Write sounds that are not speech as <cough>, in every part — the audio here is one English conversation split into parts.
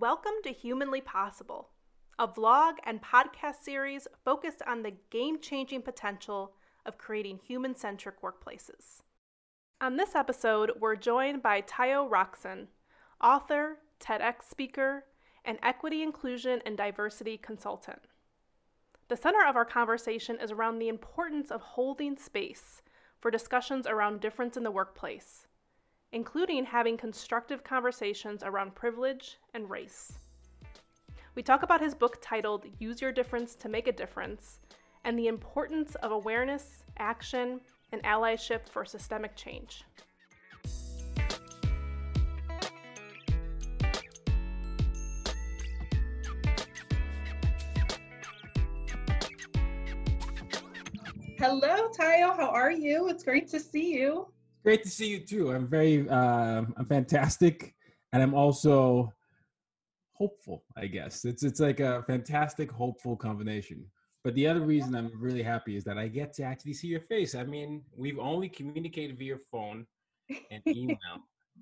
Welcome to Humanly Possible, a vlog and podcast series focused on the game changing potential of creating human centric workplaces. On this episode, we're joined by Tayo Rockson, author, TEDx speaker, and equity, inclusion, and diversity consultant. The center of our conversation is around the importance of holding space for discussions around difference in the workplace including having constructive conversations around privilege and race. We talk about his book titled Use Your Difference to Make a Difference and the importance of awareness, action, and allyship for systemic change. Hello, Tayo. How are you? It's great to see you great to see you too. I'm very, uh, I'm fantastic, and I'm also hopeful. I guess it's it's like a fantastic, hopeful combination. But the other reason I'm really happy is that I get to actually see your face. I mean, we've only communicated via phone and <laughs> email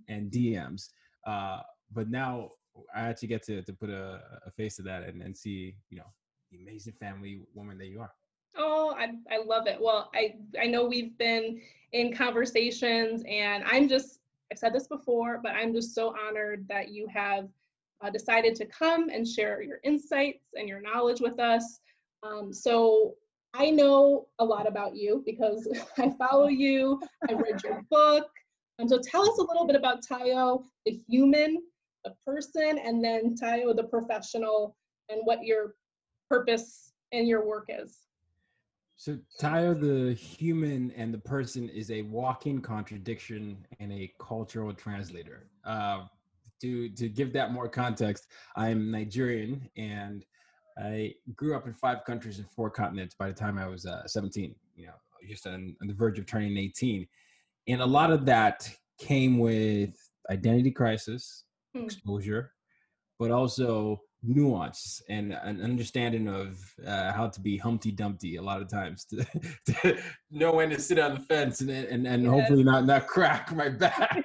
and DMs, uh, but now I actually get to to put a, a face to that and, and see, you know, the amazing family woman that you are. Oh, I, I love it. Well, I, I know we've been in conversations, and I'm just, I've said this before, but I'm just so honored that you have uh, decided to come and share your insights and your knowledge with us. Um, so I know a lot about you because <laughs> I follow you, I read your <laughs> book. And so tell us a little bit about Tayo, the human, the person, and then Tayo, the professional, and what your purpose in your work is. So Tayo, the human and the person, is a walking contradiction and a cultural translator. Uh, to to give that more context, I'm Nigerian and I grew up in five countries and four continents by the time I was uh, 17. You know, just on, on the verge of turning 18, and a lot of that came with identity crisis, hmm. exposure, but also nuance and an understanding of uh, how to be Humpty Dumpty a lot of times to, <laughs> to know when to sit on the fence and and, and yes. hopefully not not crack my back. <laughs>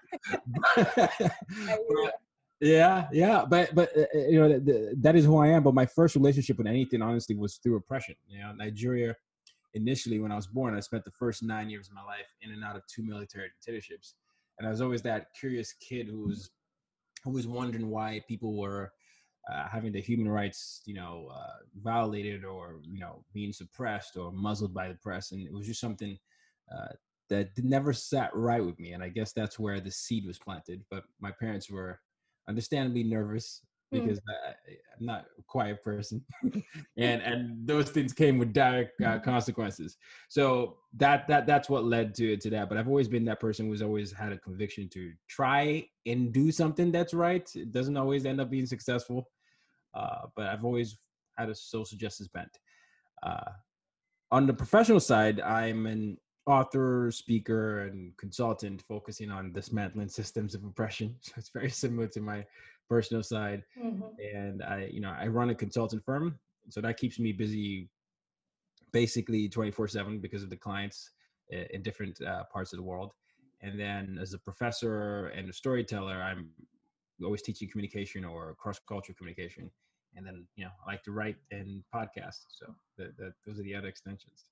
<laughs> yeah, yeah, but but uh, uh, you know that, that is who I am. But my first relationship with anything, honestly, was through oppression. You know, Nigeria. Initially, when I was born, I spent the first nine years of my life in and out of two military dictatorships, and I was always that curious kid who was who was wondering why people were uh, having the human rights, you know, uh, violated or you know being suppressed or muzzled by the press, and it was just something uh, that never sat right with me. And I guess that's where the seed was planted. But my parents were understandably nervous. Because mm. I, am not a quiet person, <laughs> and and those things came with direct uh, consequences. So that that that's what led to to that. But I've always been that person who's always had a conviction to try and do something that's right. It doesn't always end up being successful, uh, but I've always had a social justice bent. Uh, on the professional side, I'm an author, speaker, and consultant focusing on dismantling systems of oppression. <laughs> So it's very similar to my personal side. Mm-hmm. And I, you know, I run a consultant firm, so that keeps me busy basically 24 7 because of the clients in different uh, parts of the world. And then as a professor and a storyteller, I'm always teaching communication or cross cultural communication. And then, you know, I like to write and podcast. So that, that those are the other extensions.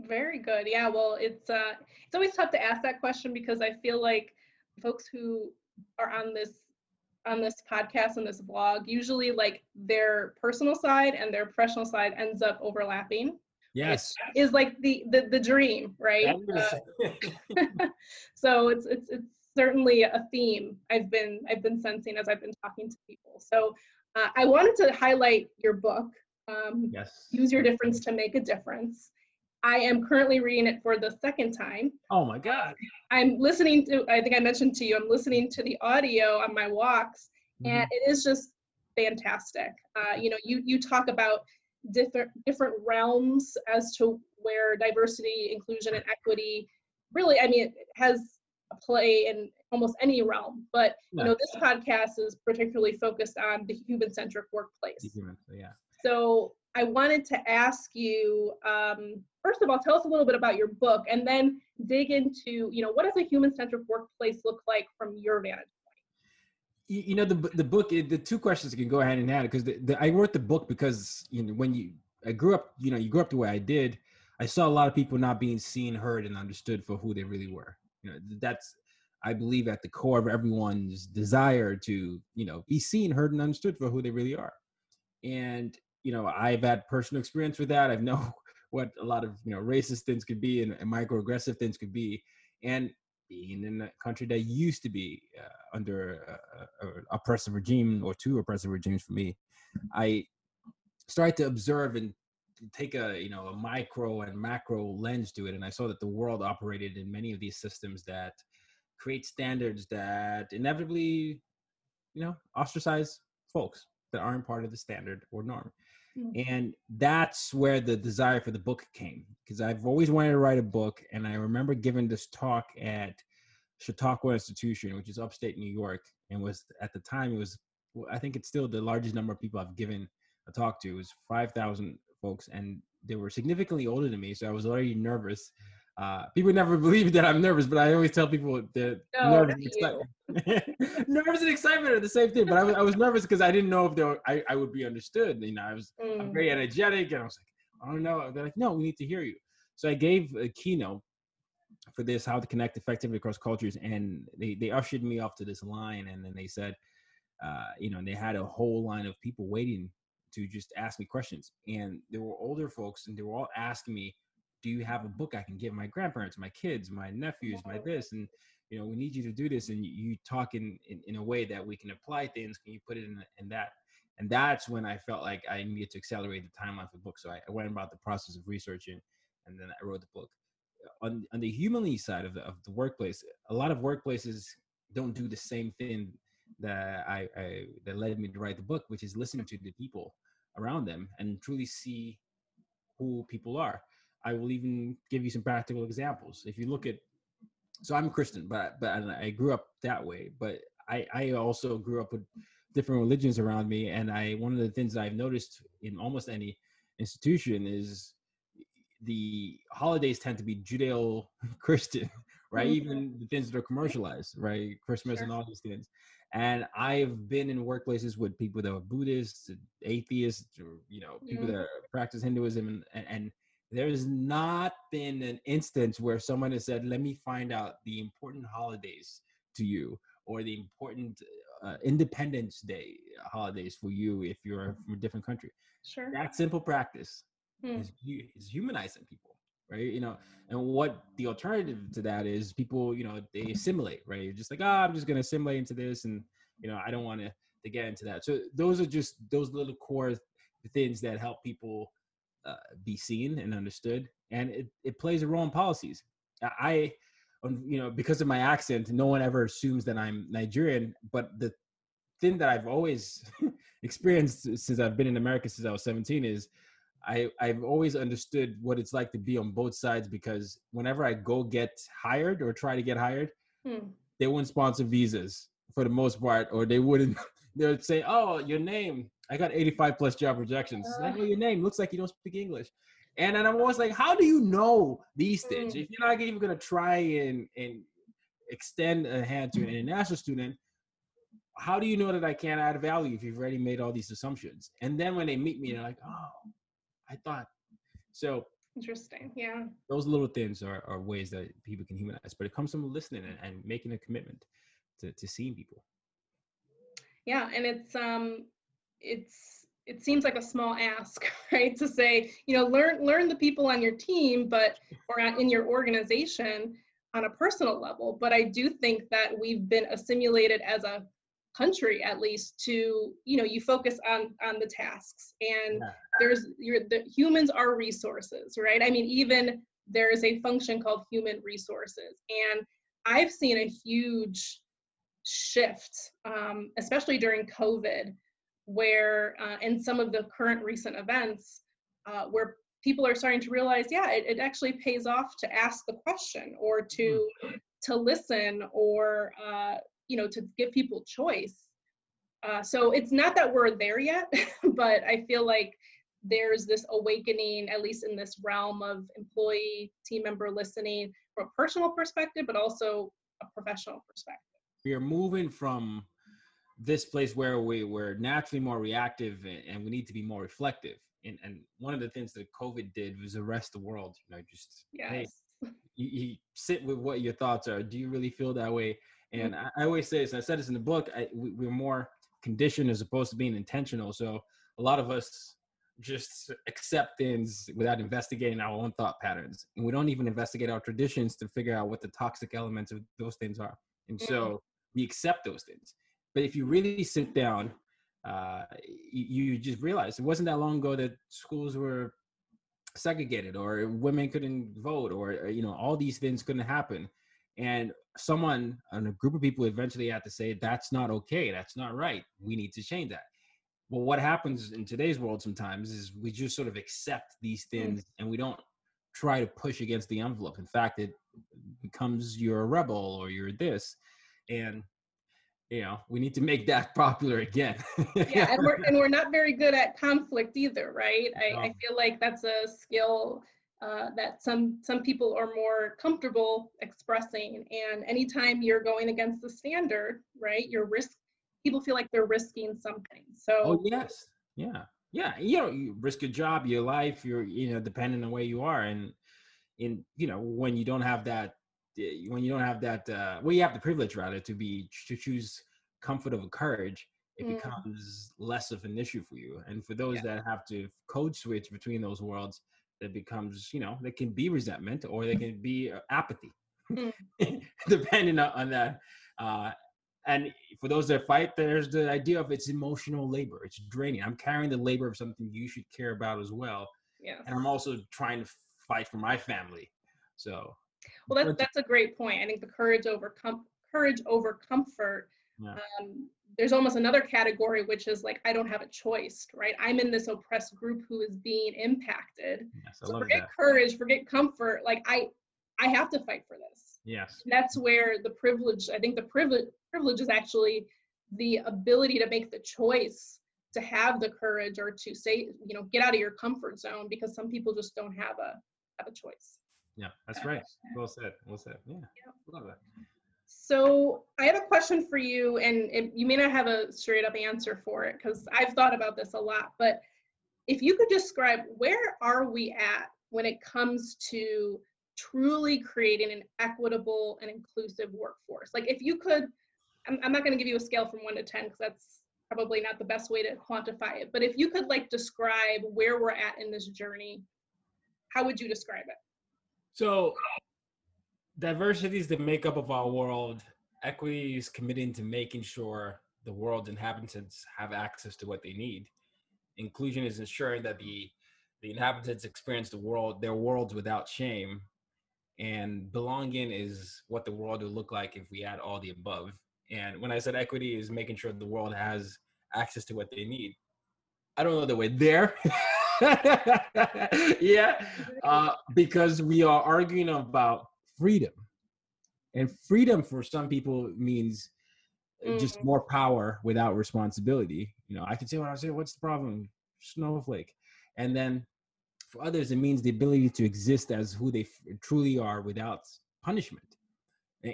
Very good. Yeah. Well, it's uh, it's always tough to ask that question because I feel like folks who are on this on this podcast and this blog usually like their personal side and their professional side ends up overlapping. Yes. Is like the the, the dream right? Uh, <laughs> so it's it's it's certainly a theme i've been i've been sensing as i've been talking to people. So uh, i wanted to highlight your book um, yes. Use your difference to make a difference I am currently reading it for the second time. Oh my God. I'm listening to, I think I mentioned to you, I'm listening to the audio on my walks, mm-hmm. and it is just fantastic. Uh, you know, you, you talk about different, different realms as to where diversity, inclusion, and equity really, I mean, it has a play in almost any realm. But, you know, this podcast is particularly focused on the human centric workplace. Yeah. So I wanted to ask you, um, first of all, tell us a little bit about your book and then dig into, you know, what does a human centric workplace look like from your vantage point? you know the the book the two questions can go ahead and hand because I wrote the book because you know when you I grew up you know you grew up the way I did I saw a lot of people not being seen heard and understood for who they really were you know that's I believe at the core of everyone's desire to you know be seen heard and understood for who they really are and you know I've had personal experience with that. I've know <laughs> what a lot of you know racist things could be and, and microaggressive things could be. And being in a country that used to be uh, under a, oppressive regime or two oppressive regimes for me, I started to observe and take a you know a micro and macro lens to it, and I saw that the world operated in many of these systems that create standards that inevitably, you know, ostracize folks that aren't part of the standard or norm. Mm-hmm. And that's where the desire for the book came because I've always wanted to write a book. And I remember giving this talk at Chautauqua Institution, which is upstate New York, and was at the time, it was, I think it's still the largest number of people I've given a talk to. It was 5,000 folks, and they were significantly older than me. So I was already nervous. Uh, people never believe that I'm nervous, but I always tell people that no, nervous, and excitement. <laughs> nervous and excitement are the same thing. But I was, I was nervous because I didn't know if were, I, I would be understood. You know, I was mm. I'm very energetic, and I was like, I don't know. They're like, no, we need to hear you. So I gave a keynote for this, how to connect effectively across cultures, and they they ushered me off to this line, and then they said, uh, you know, and they had a whole line of people waiting to just ask me questions, and there were older folks, and they were all asking me do you have a book I can give my grandparents, my kids, my nephews, my this? And, you know, we need you to do this. And you, talk in, in, in, a way that we can apply things. Can you put it in, in that? And that's when I felt like I needed to accelerate the timeline for the book. So I, I went about the process of researching and then I wrote the book. On, on the humanly side of the, of the workplace, a lot of workplaces don't do the same thing that I, I that led me to write the book, which is listening mm. to the people around them and truly see who people are. I will even give you some practical examples. If you look at, so I'm Christian, but but I grew up that way. But I I also grew up with different religions around me, and I one of the things I've noticed in almost any institution is the holidays tend to be Judeo <laughs> Christian, right? Mm-hmm. Even the things that are commercialized, right? Christmas sure. and all these things. And I've been in workplaces with people that are Buddhists, atheists, or you know, people mm-hmm. that practice Hinduism, and, and there's not been an instance where someone has said, "Let me find out the important holidays to you, or the important uh, Independence Day holidays for you if you're from a different country." Sure. That simple practice hmm. is, is humanizing people, right? You know, and what the alternative to that is, people, you know, they assimilate, right? You're just like, ah, oh, I'm just gonna assimilate into this, and you know, I don't want to to get into that. So those are just those little core things that help people uh, be seen and understood, and it, it plays a role in policies. I, you know, because of my accent, no one ever assumes that I'm Nigerian, but the thing that I've always <laughs> experienced since I've been in America since I was 17 is I, I've always understood what it's like to be on both sides because whenever I go get hired or try to get hired, hmm. they wouldn't sponsor visas for the most part, or they wouldn't. <laughs> They would say, "Oh, your name I got 85 plus job rejections. Uh, I know your name. Looks like you don't speak English. And then I'm always like, how do you know these things? Mm. If you're not even gonna try and and extend a hand to an international student, how do you know that I can't add value if you've already made all these assumptions? And then when they meet me, they're like, oh, I thought. So interesting. Yeah. Those little things are, are ways that people can humanize, but it comes from listening and, and making a commitment to, to seeing people. Yeah. And it's um it's it seems like a small ask <laughs> right to say you know learn learn the people on your team but or in your organization on a personal level. But i do think that we've been assimilated as a country at least to you know you focus on on the tasks. And there's your the humans are resources right? I mean even there is a function called human resources. And i've seen a huge shift um, especially during covid where uh, in some of the current recent events uh, where people are starting to realize yeah it, it, actually pays off to ask the question or to mm-hmm. to listen or uh, you know to give people choice uh, so it's not that we're there yet <laughs> but i feel like there's this awakening at least in this realm of employee team member listening from a personal perspective but also a professional perspective we are moving from this place where we we're naturally more reactive and, we need to be more reflective. And and one of the things that COVID did was arrest the world. You know, just yes. hey, <laughs> you, you sit with what your thoughts are. Do you really feel that way? And mm-hmm. I, I, always say this, I said this in the book. I, we, we're more conditioned as opposed to being intentional. So a lot of us just accept things without investigating our own thought patterns. And we don't even investigate our traditions to figure out what the toxic elements of those things are. And mm. so we accept those things. But if you really sit down, uh, you, you just realize it wasn't that long ago that schools were segregated or women couldn't vote or, you know, all these things couldn't happen. And someone and a group of people eventually had to say, that's not okay. That's not right. We need to change that well what happens in today's world sometimes is we just sort of accept these mm. things and we don't try to push against the envelope in fact it becomes you're a rebel or you're this and you know we need to make that <laughs> popular again yeah and we're and we're not very good at conflict either right i, no. I feel like that's a skill uh, that some some people are more comfortable expressing and anytime you're going against the standard right you're risk people feel like they're risking something. So Oh yes. Yeah. Yeah. You know, you risk your job, your life, your you know, depending on where you are. And in you know, when you don't have that when you don't have that uh well you have the privilege rather to be to choose comfort over courage it mm. becomes less of an issue for you and for those yeah. that have to code switch between those worlds that becomes you know there can be resentment or there can be uh, apathy mm. <laughs> depending on that uh, and for those that fight there's the idea of it's emotional labor it's draining i'm carrying the labor of something you should care about as well yeah and i'm also trying to fight for my family so well that's that's a great point. I think the courage over com- courage over comfort yeah. um, there's almost another category which is like i don't have a choice right? I'm in this oppressed group who is being impacted. Yes, so forget that. courage forget comfort. Like i i have to fight for this. Yes. And that's where the privilege i think the privilege privilege is actually the ability to make the choice to have the courage or to say you know get out of your comfort zone because some people just don't have a have a choice yeah that's right <laughs> well said well said yeah, love that so i have a question for you and it, you may not have a straight up answer for it because i've thought about this a lot but if you could describe where are we at when it comes to truly creating an equitable and inclusive workforce like if you could I'm, I'm not going to give you a scale from one to 10 because that's probably not the best way to quantify it. But if you could like describe where we're at in this journey, how would you describe it? So, diversity is the makeup of our world. Equity is committing to making sure the world's inhabitants have access to what they need. Inclusion is ensuring that the the inhabitants experience the world their worlds without shame. And belonging is what the world would look like if we had all the above. And when I said equity is making sure the world has access to what they need. I don't know that we're there. <laughs> <laughs> yeah, uh, because we are arguing about freedom, and freedom for some people means mm. just more power without responsibility. You know, I can say what I say. What's the problem? Snowflake, and then for others, it means the ability to exist as who they f- truly are without punishment.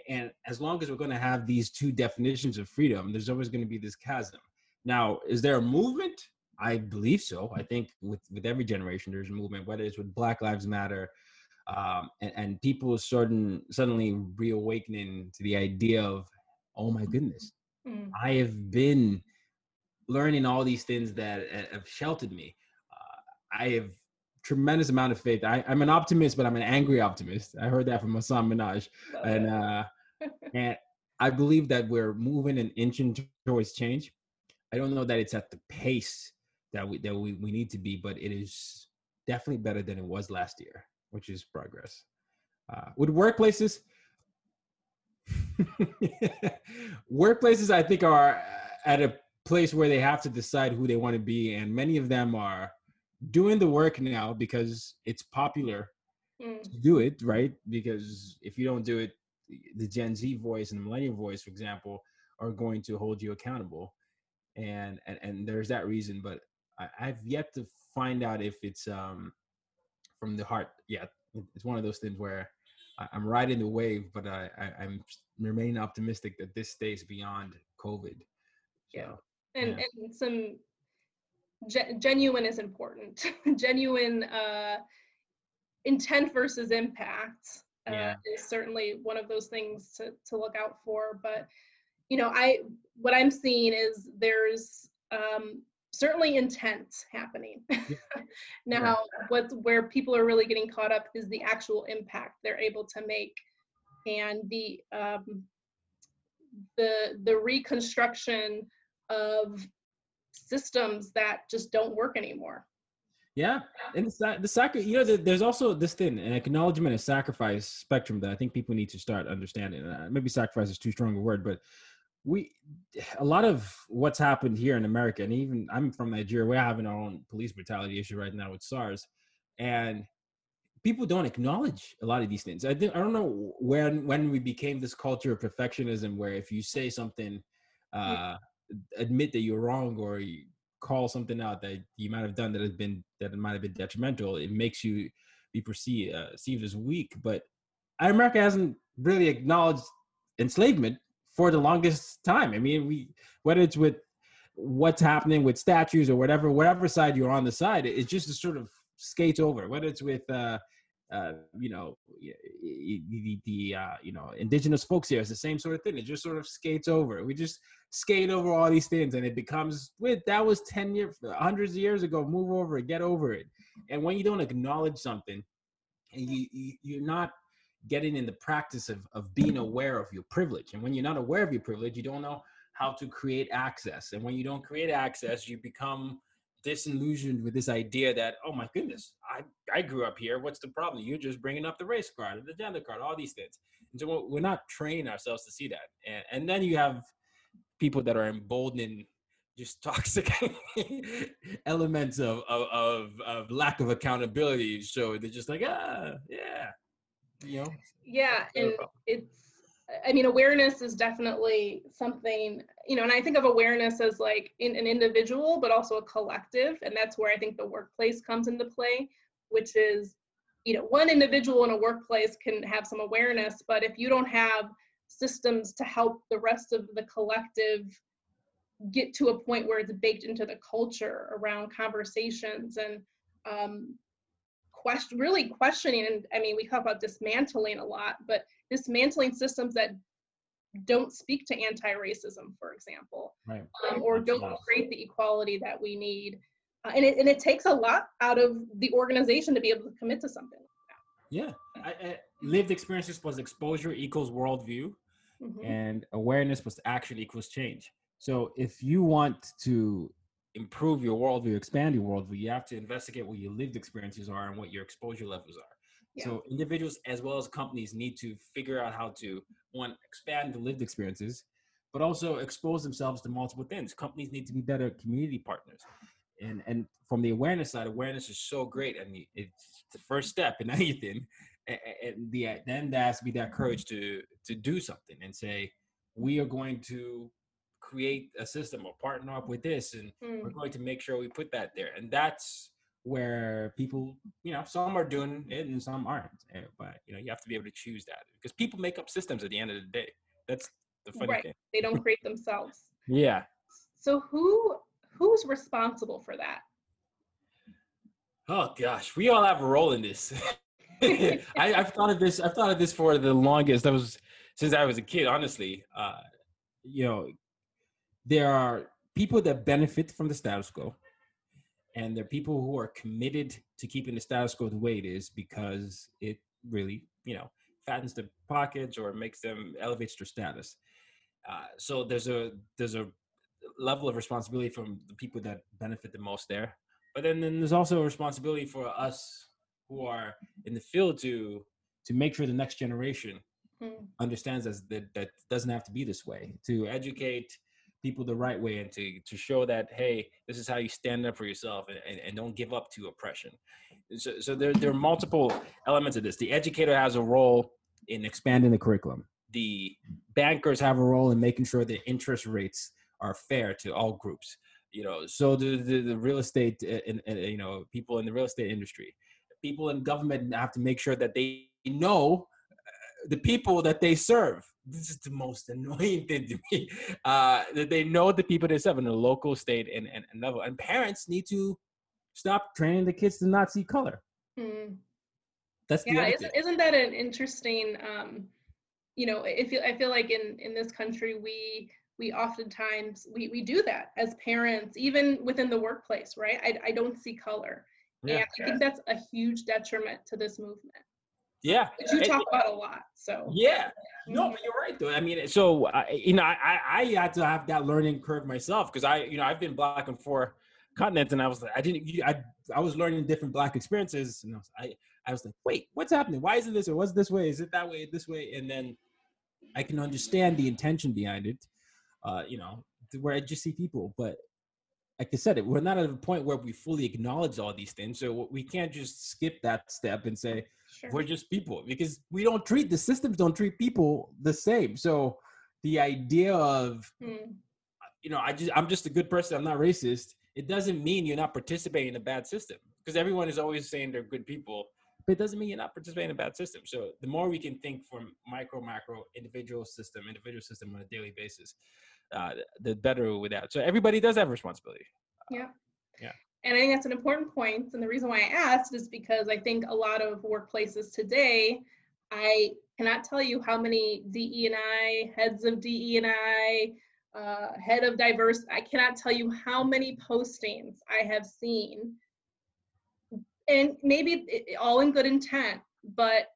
And as long as we're going to have these two definitions of freedom, there's always going to be this chasm. Now, is there a movement? I believe so. I think with with every generation, there's a movement, whether it's with Black Lives Matter, um, and, and people certain suddenly reawakening to the idea of, oh my goodness, mm. I have been learning all these things that have sheltered me. Uh, I have tremendous amount of faith. I, am an optimist, but I'm an angry optimist. I heard that from Hasan Minhaj, and uh, <laughs> and I believe that we're moving an inch towards change. I don't know that it's at the pace that we that we, we need to be, but it is definitely better than it was last year, which is progress. Uh, with workplaces, <laughs> workplaces I think are at a place where they have to decide who they want to be, and many of them are doing the work now because it's popular mm. to do it, right? Because if you don't do it, the Gen Z voice and the millennial voice, for example, are going to hold you accountable. And and, and there's that reason, but I, I've yet to find out if it's um from the heart yet. It's one of those things where I, am riding the wave, but I, I I'm remaining optimistic that this stays beyond COVID. So, and yeah. and some ge- genuine is important. <laughs> genuine uh, intent versus impact uh, yeah. is certainly one of those things to to look out for. But you know, I what I'm seeing is there's um, certainly intent happening. <laughs> now, yeah. what's where people are really getting caught up is the actual impact they're able to make, and the um, the the reconstruction of systems that just don't work anymore. Yeah, and the, the sacri- you know, the, there's also this thing, an acknowledgement of sacrifice spectrum that I think people need to start understanding. Uh, maybe sacrifice is too strong a word, but we, a lot of what's happened here in America, and even I'm from Nigeria, we're having our own police brutality issue right now with SARS, and people don't acknowledge a lot of these things. I think I don't know when when we became this culture of perfectionism, where if you say something, uh, admit that you're wrong or you call something out that you might have done that has been that it might have been detrimental, it makes you be perceived uh, perceived as weak. But America hasn't really acknowledged enslavement for the longest time. I mean, we whether it's with what's happening with statues or whatever, whatever side you're on the side, it just sort of skates over. Whether it's with uh, uh, you know, the, the uh, you know, indigenous folks here. It's the same sort of thing. It just sort of skates over. We just skate over all these things, and it becomes with that was ten years, hundreds of years ago. Move over it, get over it. And when you don't acknowledge something, and you, you you're not getting in the practice of of being aware of your privilege, and when you're not aware of your privilege, you don't know how to create access. And when you don't create access, you become disillusioned with this idea that oh my goodness i i grew up here. What's the problem? You're just bringing up the race card the gender card all these things. And so we're not training ourselves to see that. And, and then you have people that are emboldened just toxic <laughs> elements of, of, of of lack of accountability. So they're just like ah yeah you know yeah and it's I mean, awareness is definitely something, you know, and I think of awareness as like in an individual, but also a collective. And that's where I think the workplace comes into play, which is, you know, one individual in a workplace can have some awareness, but if you don't have systems to help the rest of the collective get to a point where it's baked into the culture around conversations and um, question, really questioning. And I mean, we talk about dismantling a lot, but dismantling systems that don't speak to anti-racism, for example, right. um, or don't create the equality that we need. Uh, and, it, and it takes a lot out of the organization to be able to commit to something like that. Yeah, I, I, lived experiences plus exposure equals worldview, mm-hmm. and awareness plus action equals change. So if you want to improve your worldview, expand your worldview, you have to investigate what your lived experiences are and what your exposure levels are. So individuals as well as companies need to figure out how to one expand the lived experiences, but also expose themselves to multiple things. Companies need to be better community partners. And and from the awareness side, awareness is so great, and it's the first step in <laughs> anything. And the then there has to be that courage to to do something and say we are going to create a system or partner up with this, and mm. we're going to make sure we put that there. And that's where people, you know, some are doing it and some aren't. Eh, but you know, you have to be able to choose that because people make up systems at the end of the day. That's the funny right. thing. They don't create themselves. yeah. So who who's responsible for that? Oh gosh, we all have a role in this. <laughs> I, have thought of this. I've thought of this for the longest. That was since I was a kid. Honestly, uh, you know, there are people that benefit from the status quo and there are people who are committed to keeping the status quo the way it is because it really you know fattens their pockets or makes them elevates their status uh, so there's a there's a level of responsibility from the people that benefit the most there but then, then there's also a responsibility for us who are in the field to to make sure the next generation mm. understands that that doesn't have to be this way to educate people the right way and to to show that hey this is how you stand up for yourself and, and, and don't give up to oppression. So, so there, there are multiple elements of this. The educator has a role in expanding the curriculum. The bankers have a role in making sure the interest rates are fair to all groups. You know so the the, the real estate and uh, you know people in the real estate industry. People in government have to make sure that they know the people that they serve. This is the most <laughs> annoying thing to me. Uh, that they know the people they serve in the local, state, and, and, and level. And parents need to stop training the kids to not see color. Hmm. That's yeah. Isn't, isn't that an interesting? Um, you know, I feel I feel like in in this country we we oftentimes we we do that as parents, even within the workplace, right? I I don't see color, yeah. and I think that's a huge detriment to this movement. Yeah, Which you talk about a lot. So yeah, no, mm-hmm. but you're right though. I mean, so I, you know, I I had to have that learning curve myself because I you know I've been black and four continents and I was like I didn't I I was learning different black experiences and I was, I I was like wait what's happening why is it this or what's this way is it that way this way and then I can understand the intention behind it, uh, you know, where I just see people, but like I said, we're not at a point where we fully acknowledge all these things. So we can't just skip that step and say sure. we're just people because we don't treat the systems don't treat people the same. So the idea of hmm. you know, I just I'm just a good person. I'm not racist. It doesn't mean you're not participating in a bad system because everyone is always saying they're good people but it doesn't mean you're not participating in a bad system. So the more we can think from micro, macro, individual system, individual system on a daily basis, uh, the better with that. So everybody does have responsibility. Yeah. Yeah. And I think that's an important point. And the reason why I asked is because I think a lot of workplaces today, I cannot tell you how many DE and I, heads of DE and I, uh, head of diverse, I cannot tell you how many postings I have seen and maybe all in good intent, but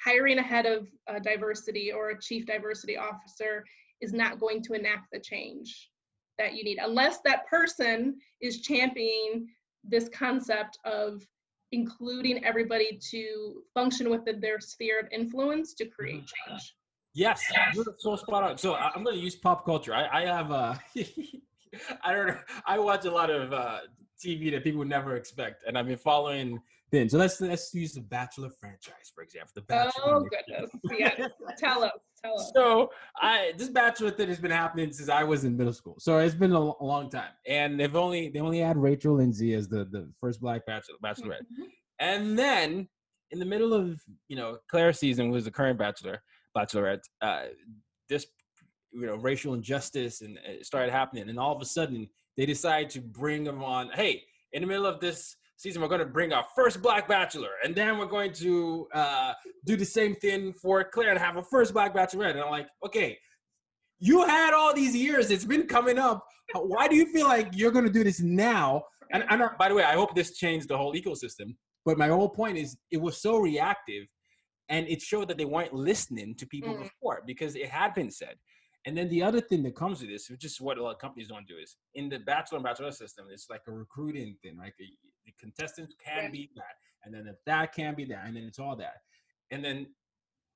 hiring a head of uh, diversity or a chief diversity officer is not going to enact the change that you need unless that person is championing this concept of including everybody to function within their sphere of influence to create mm-hmm. change. Yes, you're so spot on. So I'm going to use pop culture. I, I have, uh, <laughs> I don't know, I watch a lot of uh, TV that people would never expect, and I've been following then. So let's let's use the Bachelor franchise for example. The Bachelor. Oh goodness! Yeah, <laughs> tell us, tell us. So I this Bachelor thing has been happening since I was in middle school, so it's been a, a long time, and they've only they only had Rachel Lindsay as the the first Black Bachelor Bachelorette, mm-hmm. and then in the middle of you know Clare season was the current Bachelor Bachelorette. Uh, this you know racial injustice and it started happening, and all of a sudden they decide to bring them on. Hey, in the middle of this season, we're going to bring our first black bachelor, and then we're going to uh, do the same thing for Clare and have a first black bachelorette. And I'm like, okay, you had all these years; it's been coming up. Why do you feel like you're going to do this now? And, and by the way, I hope this changed the whole ecosystem. But my whole point is, it was so reactive, and it showed that they weren't listening to people mm. before because it had been said. And then the other thing that comes with this, which is what a lot of companies don't do, is in the bachelor and bachelor system, it's like a recruiting thing. Like a, the contestants can right. be that, and then if that can be that, and then it's all that. And then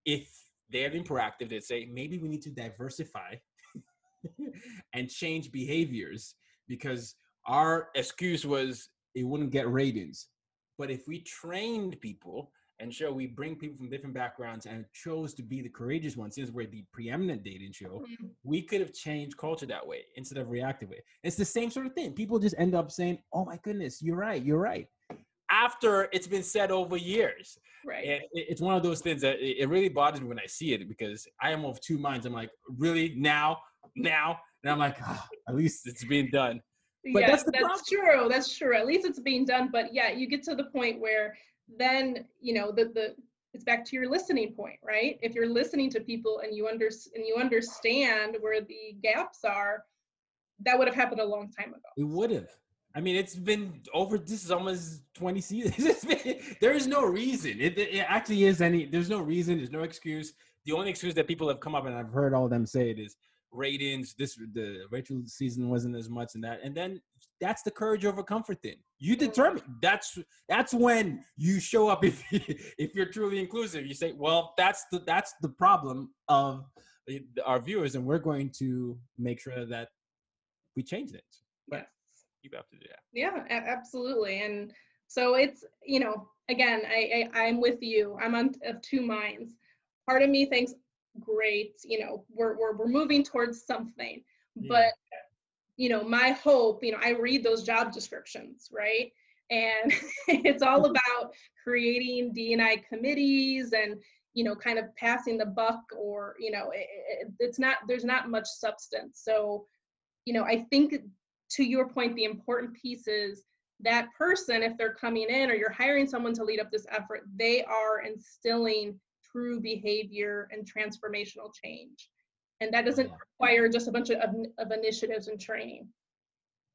if they have been proactive, they'd say maybe we need to diversify <laughs> and change behaviors because our excuse was it wouldn't get ratings. But if we trained people and show we bring people from different backgrounds and chose to be the courageous ones. Since we're the preeminent dating show. Mm-hmm. we could have changed culture that way instead of reactive way it's the same sort of thing. People just end up saying oh my goodness you're right you're right. After it's been said over years. Right. And it's one of those things that it really bothers me when i see it because i am of two minds. I'm like really? Now? Now? And i'm like oh, at least it's being done. But yeah, that's, that's true. That's true. At least it's being done. But yeah, you get to the point where then you know the the it's back to your listening point right? If you're listening to people and you under and you understand where the gaps are that would have happened a long time ago. It would have. I mean it's been over this is almost 20 seasons. <laughs> Been, there is no reason. It, it actually is any there's no reason there's no excuse. The only excuse that people have come up and i've heard all of them say it is ratings. This the Rachel season wasn't as much in that, and then that's the courage over comfort thing. You determine that's that's when you show up <laughs> if if you're truly inclusive. You say, well, that's the that's the problem of uh, our viewers, and we're going to make sure that we change it. But yes. you have to do that. Yeah, absolutely, and so it's you know again, I, I I'm with you. I'm on of two minds. Part of me thinks great you know we're we're, we're moving towards something. Yeah. but you know my hope you know i read those job descriptions right? And <laughs> it's all mm-hmm. about creating dni committees and you know kind of passing the buck or you know it, it, it's not there's not much substance. So you know i think to your point the important piece is that person if they're coming in or you're hiring someone to lead up this effort they are instilling true behavior and transformational change and that doesn't require just a bunch of, of initiatives and training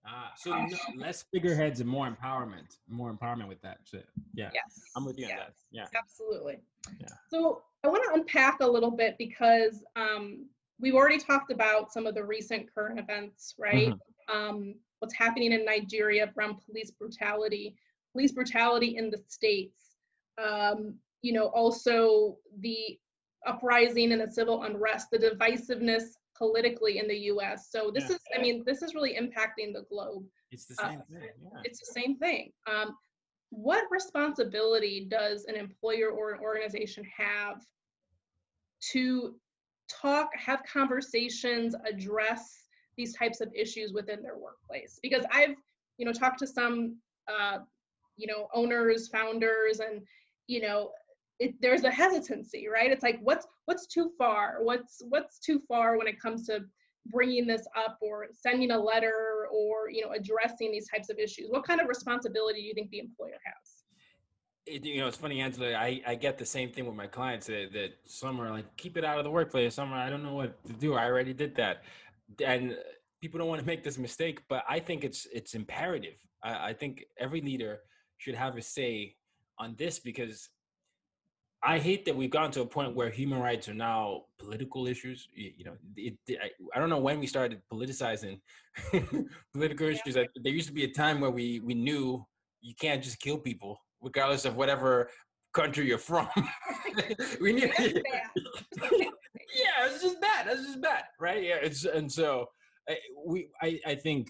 Ah, so no, less figureheads and more empowerment, more empowerment with that shit. Yeah. Yes. I'm with you yes. on that. Yeah. Absolutely. Yeah. So I want to unpack a little bit because um, we've already talked about some of the recent current events, right? Mm-hmm. Um, what's happening in Nigeria around police brutality, police brutality in the states. Um, you know, also the uprising and the civil unrest, the divisiveness politically in the US. So this yeah. is, I mean, this is really impacting the globe. It's the same uh, thing. Yeah. It's the same thing. Um, what responsibility does an employer or an organization have to talk, have conversations, address these types of issues within their workplace? Because I've, you know, talked to some, uh, you know, owners, founders, and you know, it, there's a hesitancy, right? It's like what's what's too far? What's what's too far when it comes to bringing this up or sending a letter or you know addressing these types of issues? What kind of responsibility do you think the employer has? It, you know, it's funny, Angela. I, I get the same thing with my clients that, that some are like, keep it out of the workplace. Some are, I don't know what to do. I already did that. And people don't want to make this mistake, but I think it's it's imperative. I, I think every leader should have a say on this because I hate that we've gotten to a point where human rights are now political issues. You, you know, it, it, I, I, don't know when we started politicizing <laughs> political issues. there used to be a time where we we knew you can't just kill people, regardless of whatever country you're from. <laughs> we <laughs> knew. yeah, it's just bad. That's just bad, right? Yeah, it's and so we. I I think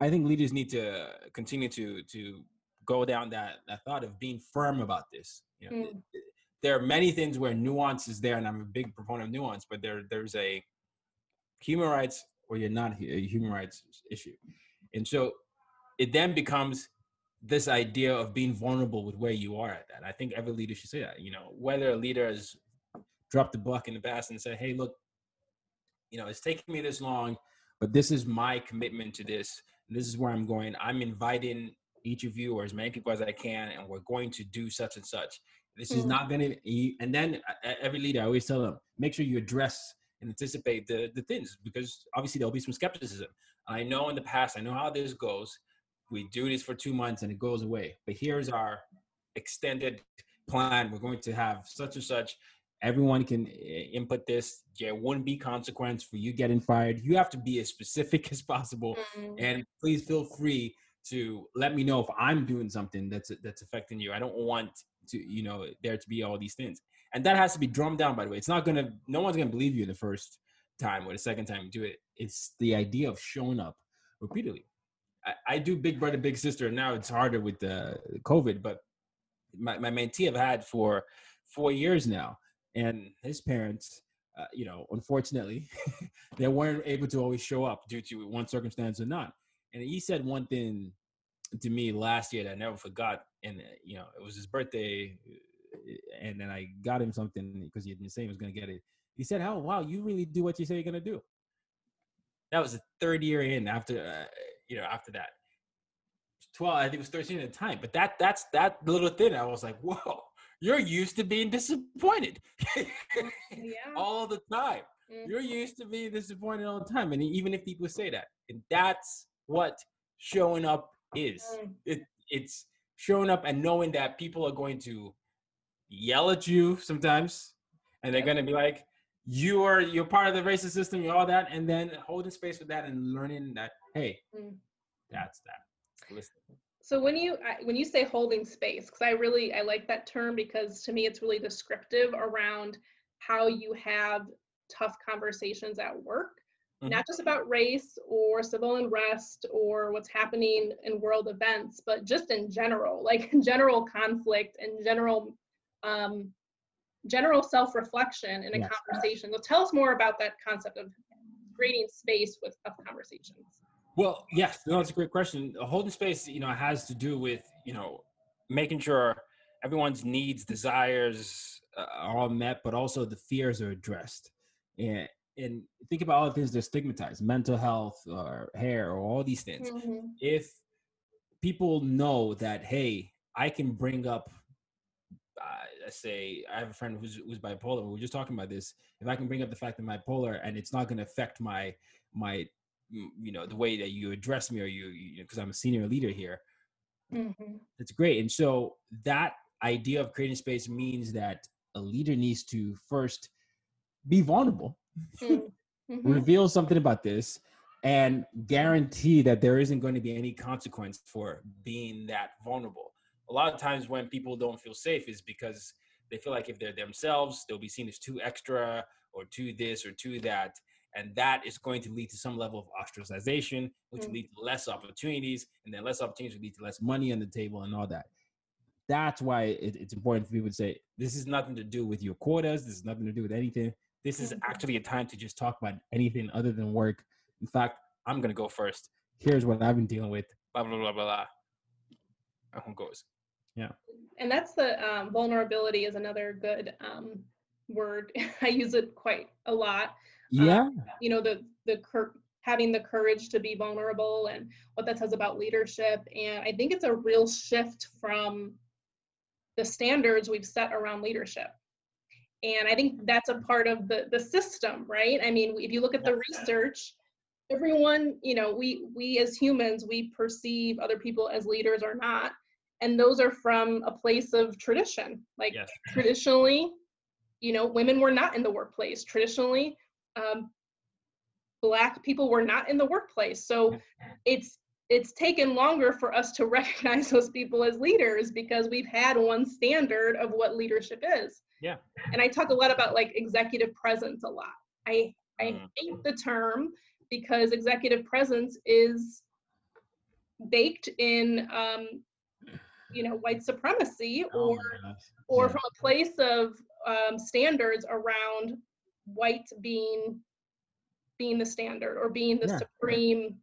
I think leaders need to continue to to go down that that thought of being firm about this. You know, mm there are many things where nuance is there, and I'm a big proponent of nuance, but there there's a human rights or you're not a human rights issue. And so it then becomes this idea of being vulnerable with where you are at that. I think every leader should say that, you know, whether a leader has dropped the buck in the past and said, hey, look, you know, it's taking me this long, but this is my commitment to this. This is where I'm going. I'm inviting each of you or as many people as I can, and we're going to do such and such. This mm. is not going to. And then every leader, I always tell them, make sure you address and anticipate the the things because obviously there'll be some skepticism. I know in the past, I know how this goes. We do this for two months and it goes away. But here's our extended plan. We're going to have such and such. Everyone can eh, input this. There wouldn't be consequence for you getting fired. You have to be as specific <laughs> as possible. Mm. And please feel free to let me know if I'm doing something that's that's affecting you. I don't want to you know there to be all these things, and that has to be drummed down. By the way, it's not gonna. No one's gonna believe you the first time or the second time you do it. It's the idea of showing up repeatedly. I, I do Big Brother Big Sister and now. It's harder with the COVID, but my my mentee I've had for four years now, and his parents. Uh, you know, unfortunately, <laughs> they weren't able to always show up due to one circumstance or not and he said one thing to me last year that I never forgot. And uh, you know, it was his birthday, uh, and then I got him something because he had been saying he was going to get it. He said, "Oh, wow, you really do what you say you're going to do." That was the third year in after, uh, you know, after that. 12, I think it was 13 at the time. But that that's that little thing. I was like, whoa, you're used to being disappointed <laughs> yeah. all the time. Mm-hmm. You're used to being disappointed all the time. And even if people say that, and that's what showing up is. Mm. It, it's showing up and knowing that people are going to yell at you sometimes, and they're going to be like, "You are you're part of the racist system, you're all that," and then holding space for that and learning that, hey, mm. that's that. Listen. So when you when you say holding space, because I really I like that term because to me it's really descriptive around how you have tough conversations at work mm-hmm. not just about race or civil unrest or what's happening in world events, but just in general, like <laughs> general conflict and general um, general self-reflection in a yes. conversation. So tell us more about that concept of creating space with tough conversations. Well, yes, no, that's a great question. Holding space, you know, has to do with you know making sure everyone's needs, desires, uh, are all met, but also the fears are addressed. And and think about all the things that are stigmatized, mental health or hair or all these things. Mm-hmm. If people know that, hey, I can bring up uh, say I have a friend who's who's bipolar. We are just talking about this. If I can bring up the fact that I'm bipolar and it's not going to affect my my you know the way that you address me or you because I'm a senior leader here, mm-hmm. it's great. And so that idea of creating space means that a leader needs to first be vulnerable, mm-hmm. reveal something about this, and guarantee that there isn't going to be any consequence for being that vulnerable a lot of times when people don't feel safe is because they feel like if they're themselves, they'll be seen as too extra or too this or too that. And that is going to lead to some level of ostracization, which mm. will lead to less opportunities. And then less opportunities will lead to less money on the table and all that. That's why it, it's important for people to say, this is nothing to do with your quotas. This is nothing to do with anything. This is mm-hmm. actually a time to just talk about anything other than work. In fact, I'm going to go first. Here's what I've been dealing with. Blah, blah, blah, blah, blah. Who goes? Yeah. And that's the um, vulnerability is another good um, word. <laughs> I use it quite a lot. Yeah. Um, you know, the, the cur- having the courage to be vulnerable and what that says about leadership. And I think it's a real shift from the standards we've set around leadership. And I think that's a part of the, the system, right? I mean, if you look at the research, everyone, you know, we we as humans, we perceive other people as leaders or not. And those are from a place of tradition. Like yes. traditionally you know women were not in the workplace. Traditionally um, black people were not in the workplace. So it's it's taken longer for us to <laughs> recognize those people as leaders because we've had one standard of what leadership is yeah and i talk a lot about like executive presence a lot i i mm. hate the term because executive presence is baked in um, you know white supremacy oh or or yeah. from a place of um, standards around white being being the standard or being the yeah. supreme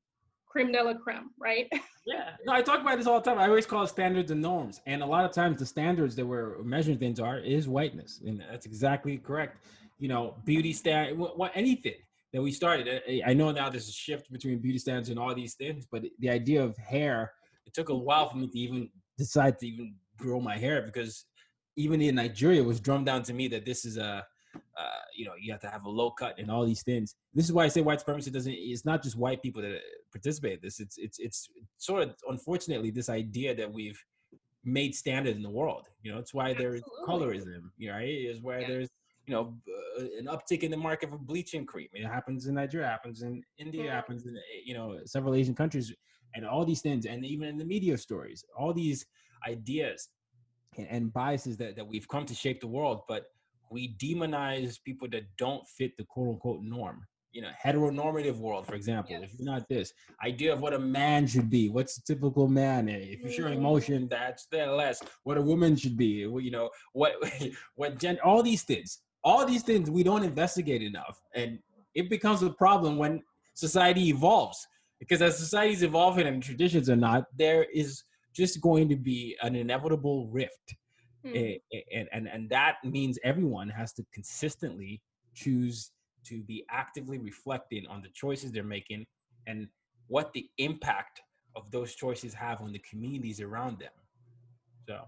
creme de la creme, right? <laughs> yeah. No, I talk about this all the time. I always call it standards and norms. And a lot of times the standards that we're measuring things are is whiteness. And that's exactly correct. You know, beauty stand what anything that we started. I know now there's a shift between beauty standards and all these things, but the idea of hair, it took a while for me to even decide to even grow my hair because even in Nigeria it was drummed down to me that this is a uh, you know you have to have a low cut and all these things. This is why I say white supremacy doesn't. It's not just white people that participate in this. It's it's it's sort of unfortunately this idea that we've made standard in the world. You know, it's why there's colorism. You know, right? Is why yeah. there's you know uh, an uptick in the market for bleaching cream. It happens in Nigeria, it happens in India, mm-hmm. happens in you know several Asian countries and all these things and even in the media stories all these ideas and, and biases that, that we've come to shape the world but we demonize people that don't fit the quote unquote norm you know heteronormative world for example yes. if you're not this idea of what a man should be what's a typical man if you're showing mm-hmm. emotion that's that less what a woman should be you know what <laughs> what gen all these things all these things we don't investigate enough and it becomes a problem when society evolves because as society's evolving and traditions are not, there is just going to be an inevitable rift. Mm. And, and, and that means everyone has to consistently choose to be actively reflecting on the choices they're making and what the impact of those choices have on the communities around them. So,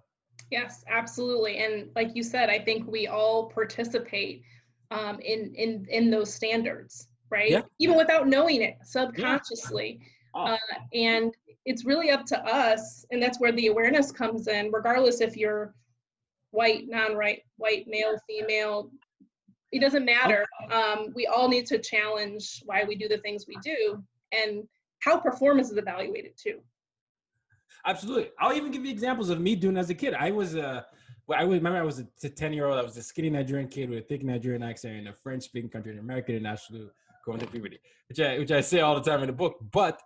yes, absolutely. And like you said, I think we all participate um, in in in those standards right? Yeah. Even without knowing it subconsciously. Yeah. Oh. Uh, and it's really up to us, and that's where the awareness comes in, regardless if you're white, non-white, white, male, female. It doesn't matter. Um, we all need to challenge why we do the things we do and how performance is evaluated too. Absolutely. I'll even give you examples of me doing as a kid. I was a, uh, well, I remember I was a 10 year old. I was a skinny Nigerian kid with a thick Nigerian accent in a French speaking country, in an American international going to puberty, which I which I say all the time in the book. But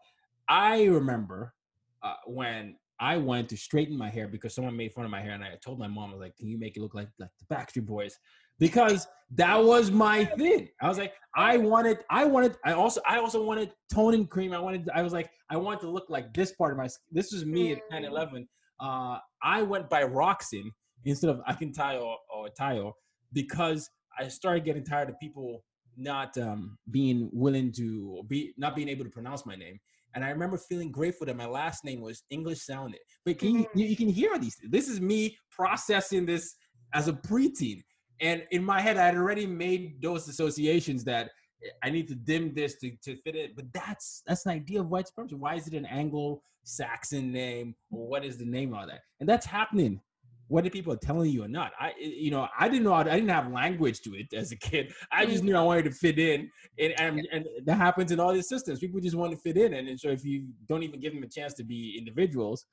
I remember uh, when I went to straighten my hair because someone made fun of my hair, and I told my mom, I was like, "Can you make it look like like the Backstreet Boys?" Because that was my thing. I was like, I wanted, I wanted, I also, I also wanted toning cream. I wanted, I was like, I wanted to look like this part of my. This was me at 10, 11. Uh, I went by Rockson instead of Akintayo or, or Tayo because I started getting tired of people not um, being willing to be not being able to pronounce my name. And I remember feeling grateful that my last name was English sounding. But can you, mm-hmm. you can hear these. This is me processing this as a preteen. And in my head, I had already made those associations that I need to dim this to, to fit it. But that's that's an idea of white supremacy. Why is it an Anglo-Saxon name, or what is the name of that? And that's happening whether people are telling you or not. I, you know, I didn't know, I didn't have language to it as a kid. <laughs> I just knew I wanted to fit in, and and, and that happens in all these systems. People just want to fit in, and, so if you don't even give them a chance to be individuals,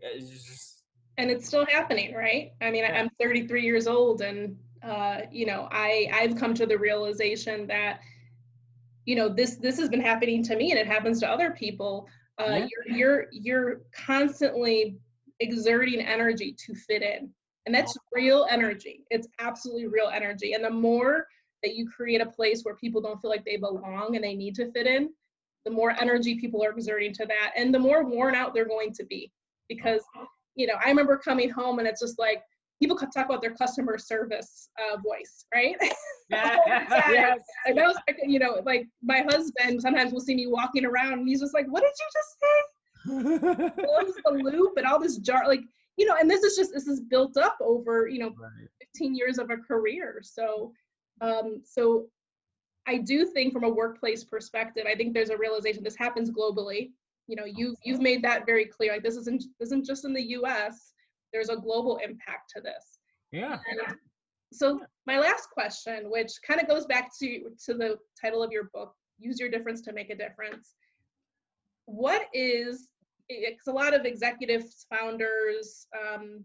it's just. And it's still happening, right? I mean, yeah. I'm 33 years old, and uh, you know, I I've come to the realization that, you know, this this has been happening to me, and it happens to other people. Uh, yeah. you're, you're you're constantly exerting energy to fit in. And that's real energy. It's absolutely real energy. And the more that you create a place where people don't feel like they belong and they need to fit in, the more energy people are exerting to that and the more worn out they're going to be. Because, you know, I remember coming home and it's just like people talk about their customer service uh, voice, right? <laughs> Yeah. <laughs> yes. Like that was, you know, like my husband sometimes will see me walking around and he's just like, what did you just say? Close the loop and all this jar like you know and this is just this is built up over you know right. 15 years of a career. So um so i do think from a workplace perspective i think there's a realization this happens globally. You know you've you've made that very clear. Like this isn't this isn't just in the us there's a global impact to this. Yeah. And so my last question which kind of goes back to to the title of your book use your difference to make a difference. What is because a lot of executives, founders, um,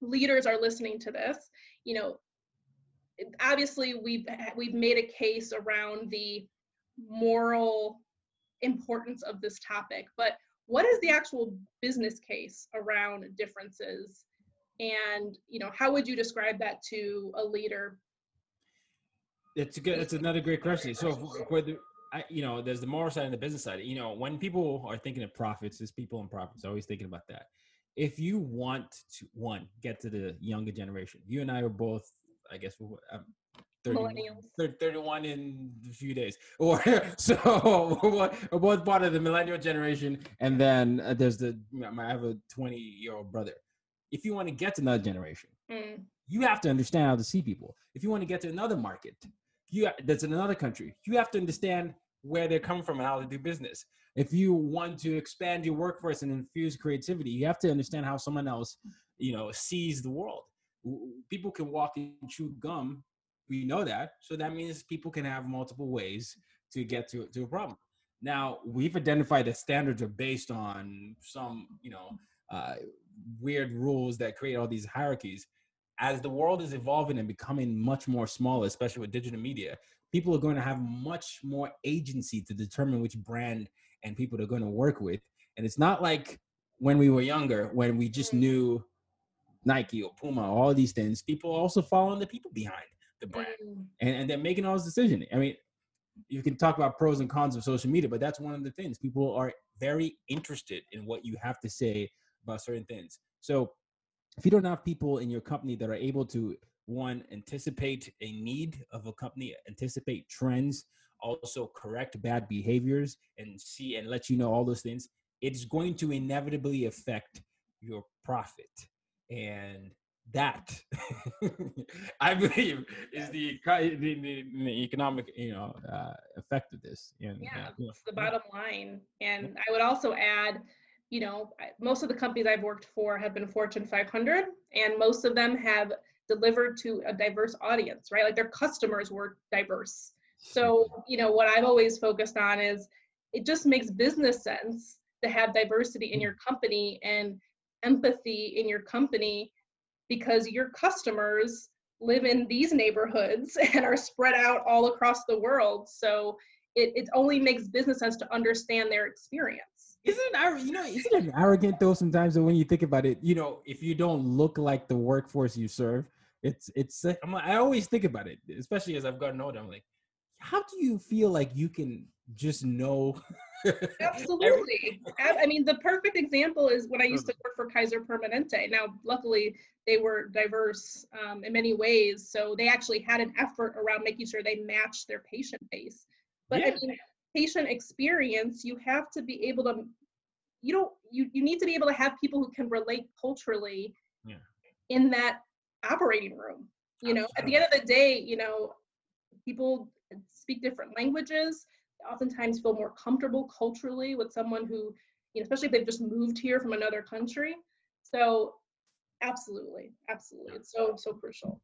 leaders are listening to this. You know, obviously we've we've made a case around the moral importance of this topic, but what is the actual business case around differences? And you know, how would you describe that to a leader? It's a good. It's another great question. So, I, you know, there's the moral side and the business side. You know, when people are thinking of profits, there's people in profits always thinking about that. If you want to one get to the younger generation, you and I are both, I guess, um, 31, 31 in a few days, <laughs> or so <laughs> we're both part of the millennial generation. And then uh, there's the I have a 20 year old brother. If you want to get to another generation, mm. you have to understand how to see people. If you want to get to another market, you that's in another country. You have to understand where they're coming from and how they do business. If you want to expand your workforce and infuse creativity, you have to understand how someone else, you know, sees the world. People can walk and chew gum. We know that. So that means people can have multiple ways to get to, to a problem. Now, we've identified that standards are based on some, you know, uh, weird rules that create all these hierarchies as the world is evolving and becoming much more small, especially with digital media, people are going to have much more agency to determine which brand and people they're going to work with. And it's not like when we were younger, when we just knew Nike or Puma, all these things. People also following the people behind the brand, mm. and, and they're making all this decision. I mean, you can talk about pros and cons of social media, but that's one of the things. People are very interested in what you have to say about certain things. So if you don't have people in your company that are able to one anticipate a need of a company anticipate trends also correct bad behaviors and see and let you know all those things it's going to inevitably affect your profit. And that <laughs> i believe is the, the, the, the economic you know uh, effect of this. And, yeah uh, it's the bottom line. And i would also add you know, most of the companies I've worked for have been Fortune 500, and most of them have delivered to a diverse audience, right? Like their customers were diverse. So, you know, what I've always focused on is it just makes business sense to have diversity in your company and empathy in your company because your customers live in these neighborhoods <laughs> and are spread out all across the world. So it, it only makes business sense to understand their experience. Isn't it, you know, isn't it arrogant though sometimes when you think about it, you know, if you don't look like the workforce you serve, it's, it's, I'm, I always think about it, especially as I've gotten older. I'm like, how do you feel like you can just know. <laughs> Absolutely. I mean, the perfect example is when I used to work for Kaiser Permanente. Now, luckily, they were diverse um, in many ways, so they actually had an effort around making sure they matched their patient base. But yeah. I mean, patient experience, you have to be able to. You don't. You you need to be able to have people who can relate culturally yeah. in that operating room. You know, at the end of the day, you know, people speak different languages oftentimes feel more comfortable culturally with someone who, you know, especially if they've just moved here from another country. So absolutely, absolutely. It's so, so crucial.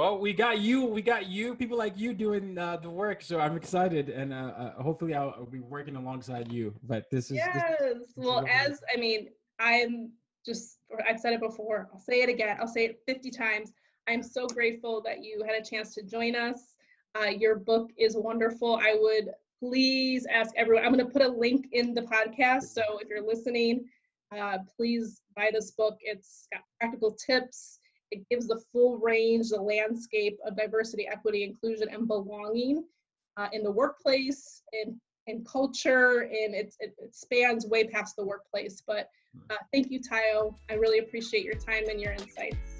Well, we got you. We got you. People like you doing uh, the work. So I'm excited, and uh, uh, hopefully I'll, I'll, be working alongside you. But this is yes. This, this well, is as I mean, I'm just. I've said it before. I'll say it again. I'll say it 50 times. I'm so grateful that you had a chance to join us. Uh, your book is wonderful. I would please ask everyone. I'm going to put a link in the podcast. So if you're listening, uh, please buy this book. It's got practical tips. It gives the full range, the landscape of diversity, equity, inclusion, and belonging uh, in the workplace, in, in culture, and it, it, it spans way past the workplace. But uh, thank you, Tayo. I really appreciate your time and your insights.